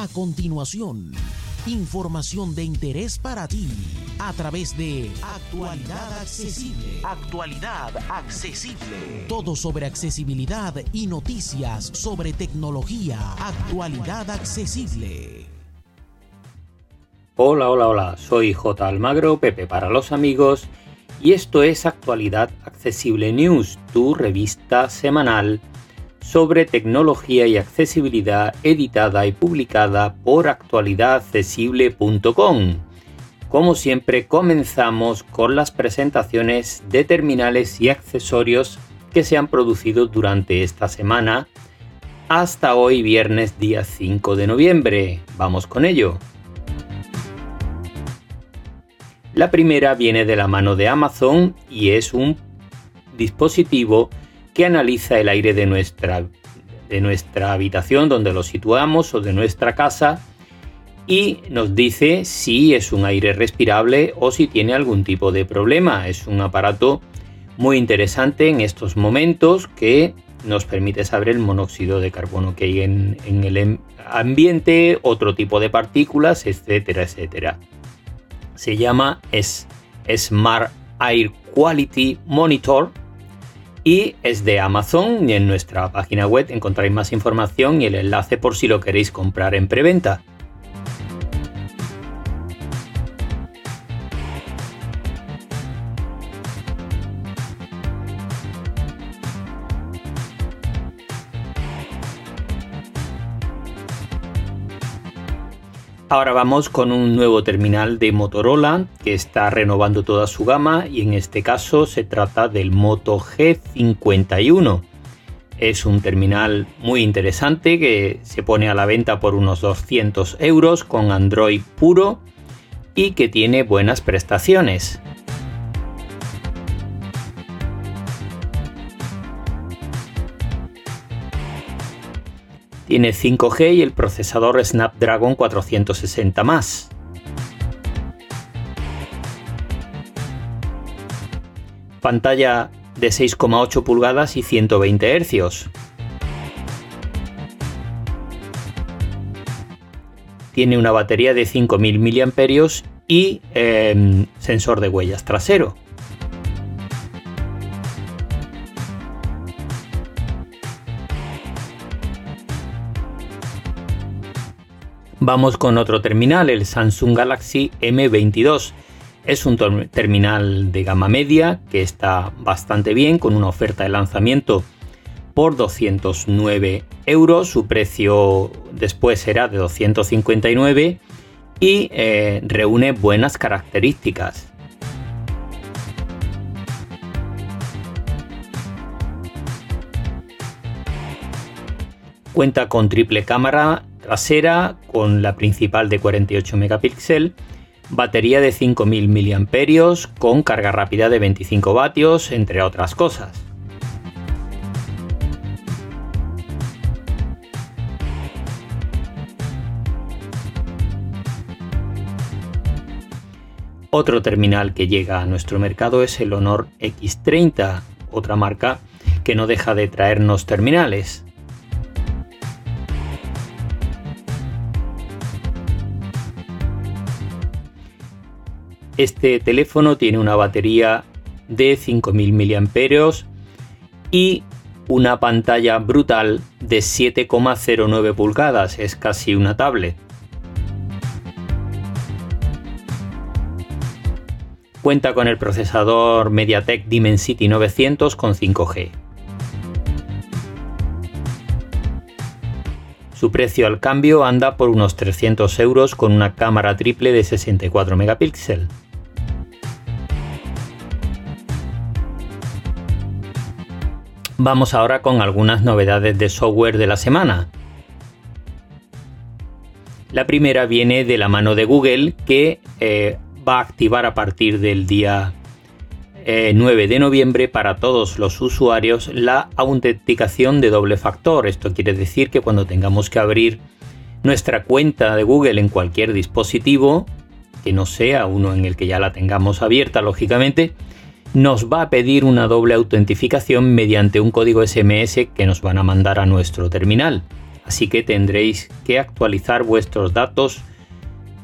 A continuación, información de interés para ti a través de Actualidad Accesible. Actualidad Accesible. Todo sobre accesibilidad y noticias sobre tecnología. Actualidad Accesible. Hola, hola, hola. Soy J. Almagro, Pepe para los amigos. Y esto es Actualidad Accesible News, tu revista semanal sobre tecnología y accesibilidad editada y publicada por actualidadaccesible.com. Como siempre comenzamos con las presentaciones de terminales y accesorios que se han producido durante esta semana hasta hoy viernes día 5 de noviembre. Vamos con ello. La primera viene de la mano de Amazon y es un dispositivo que analiza el aire de nuestra, de nuestra habitación donde lo situamos o de nuestra casa y nos dice si es un aire respirable o si tiene algún tipo de problema. Es un aparato muy interesante en estos momentos que nos permite saber el monóxido de carbono que hay en, en el ambiente, otro tipo de partículas, etcétera, etcétera. Se llama Smart Air Quality Monitor y es de Amazon y en nuestra página web encontráis más información y el enlace por si lo queréis comprar en preventa. Ahora vamos con un nuevo terminal de Motorola que está renovando toda su gama y en este caso se trata del Moto G51. Es un terminal muy interesante que se pone a la venta por unos 200 euros con Android puro y que tiene buenas prestaciones. Tiene 5G y el procesador Snapdragon 460 más. Pantalla de 6,8 pulgadas y 120 Hz. Tiene una batería de 5000 mAh y em, sensor de huellas trasero. Vamos con otro terminal, el Samsung Galaxy M22. Es un terminal de gama media que está bastante bien con una oferta de lanzamiento por 209 euros. Su precio después será de 259 y eh, reúne buenas características. Cuenta con triple cámara trasera con la principal de 48 megapíxeles, batería de 5000 mAh con carga rápida de 25 vatios, entre otras cosas. Otro terminal que llega a nuestro mercado es el Honor X30, otra marca que no deja de traernos terminales. Este teléfono tiene una batería de 5000 mAh y una pantalla brutal de 7,09 pulgadas, es casi una tablet. Cuenta con el procesador MediaTek Dimensity 900 con 5G. Su precio al cambio anda por unos 300 euros con una cámara triple de 64 megapíxeles. Vamos ahora con algunas novedades de software de la semana. La primera viene de la mano de Google que eh, va a activar a partir del día 9 eh, de noviembre para todos los usuarios la autenticación de doble factor. Esto quiere decir que cuando tengamos que abrir nuestra cuenta de Google en cualquier dispositivo, que no sea uno en el que ya la tengamos abierta, lógicamente, nos va a pedir una doble autentificación mediante un código SMS que nos van a mandar a nuestro terminal. así que tendréis que actualizar vuestros datos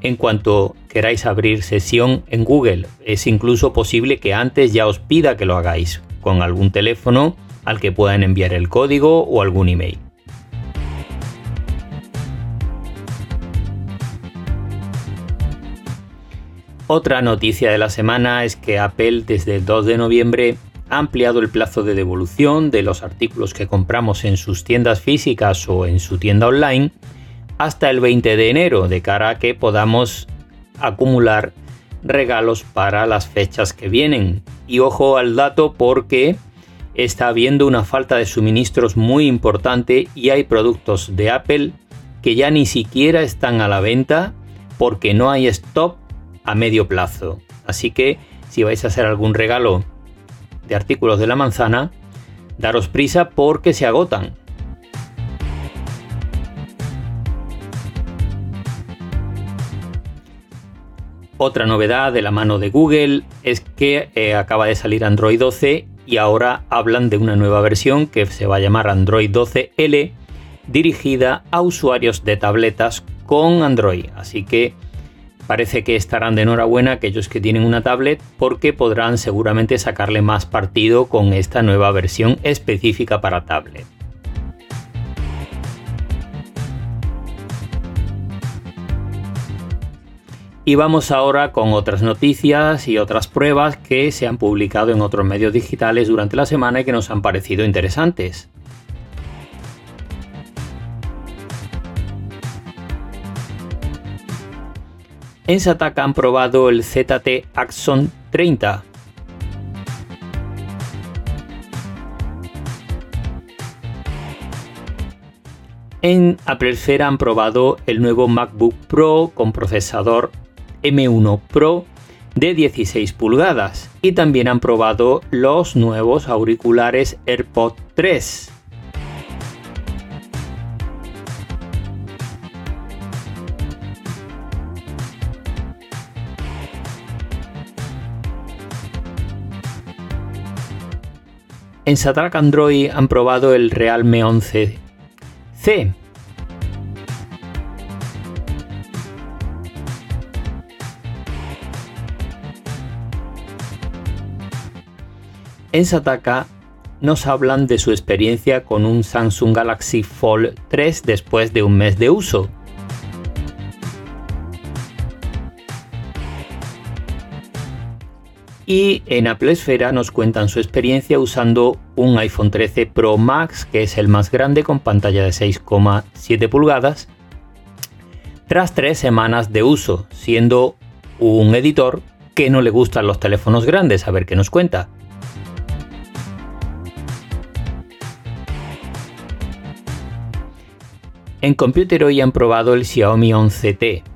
en cuanto queráis abrir sesión en Google. Es incluso posible que antes ya os pida que lo hagáis con algún teléfono al que puedan enviar el código o algún email. Otra noticia de la semana es que Apple desde el 2 de noviembre ha ampliado el plazo de devolución de los artículos que compramos en sus tiendas físicas o en su tienda online hasta el 20 de enero, de cara a que podamos acumular regalos para las fechas que vienen. Y ojo al dato porque está habiendo una falta de suministros muy importante y hay productos de Apple que ya ni siquiera están a la venta porque no hay stock a medio plazo. Así que si vais a hacer algún regalo de artículos de la manzana, daros prisa porque se agotan. Otra novedad de la mano de Google es que eh, acaba de salir Android 12 y ahora hablan de una nueva versión que se va a llamar Android 12L dirigida a usuarios de tabletas con Android. Así que parece que estarán de enhorabuena aquellos que tienen una tablet porque podrán seguramente sacarle más partido con esta nueva versión específica para tablet. Y vamos ahora con otras noticias y otras pruebas que se han publicado en otros medios digitales durante la semana y que nos han parecido interesantes. En Sataka han probado el ZT Axon 30. En Esfera han probado el nuevo MacBook Pro con procesador M1 Pro de 16 pulgadas y también han probado los nuevos auriculares AirPod 3. En Satrack Android han probado el Realme 11C en Sataka nos hablan de su experiencia con un Samsung Galaxy Fold 3 después de un mes de uso. Y en Apple Esfera nos cuentan su experiencia usando un iPhone 13 Pro Max, que es el más grande con pantalla de 6,7 pulgadas, tras tres semanas de uso, siendo un editor que no le gustan los teléfonos grandes. A ver qué nos cuenta. En Computer hoy han probado el Xiaomi 11T.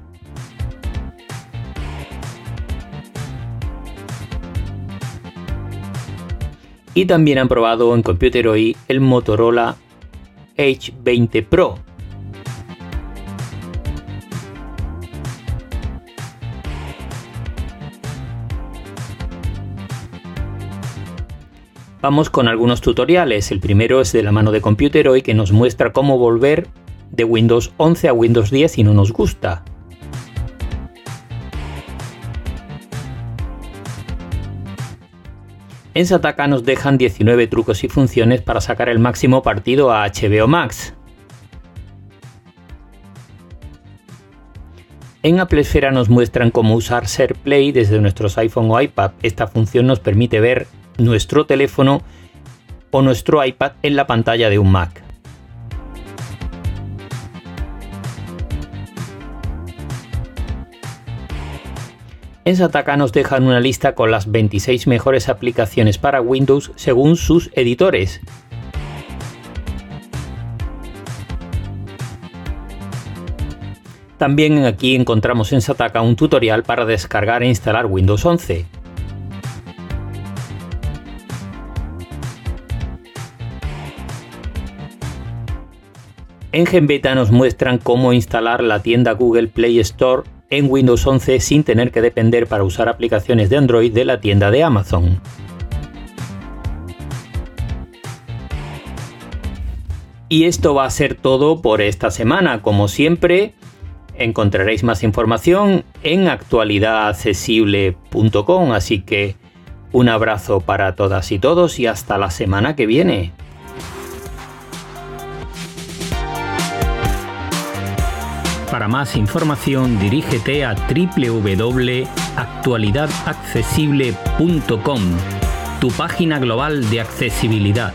Y también han probado en Computer hoy el Motorola H20 Pro. Vamos con algunos tutoriales. El primero es de la mano de Computer hoy que nos muestra cómo volver de Windows 11 a Windows 10 si no nos gusta. En Sataka nos dejan 19 trucos y funciones para sacar el máximo partido a HBO Max. En Apple Esfera nos muestran cómo usar SharePlay desde nuestros iPhone o iPad. Esta función nos permite ver nuestro teléfono o nuestro iPad en la pantalla de un Mac. En Sataka nos dejan una lista con las 26 mejores aplicaciones para Windows según sus editores. También aquí encontramos en Sataka un tutorial para descargar e instalar Windows 11. En GenBeta nos muestran cómo instalar la tienda Google Play Store en Windows 11 sin tener que depender para usar aplicaciones de Android de la tienda de Amazon. Y esto va a ser todo por esta semana. Como siempre, encontraréis más información en actualidadaccesible.com. Así que un abrazo para todas y todos y hasta la semana que viene. Para más información dirígete a www.actualidadaccesible.com, tu página global de accesibilidad.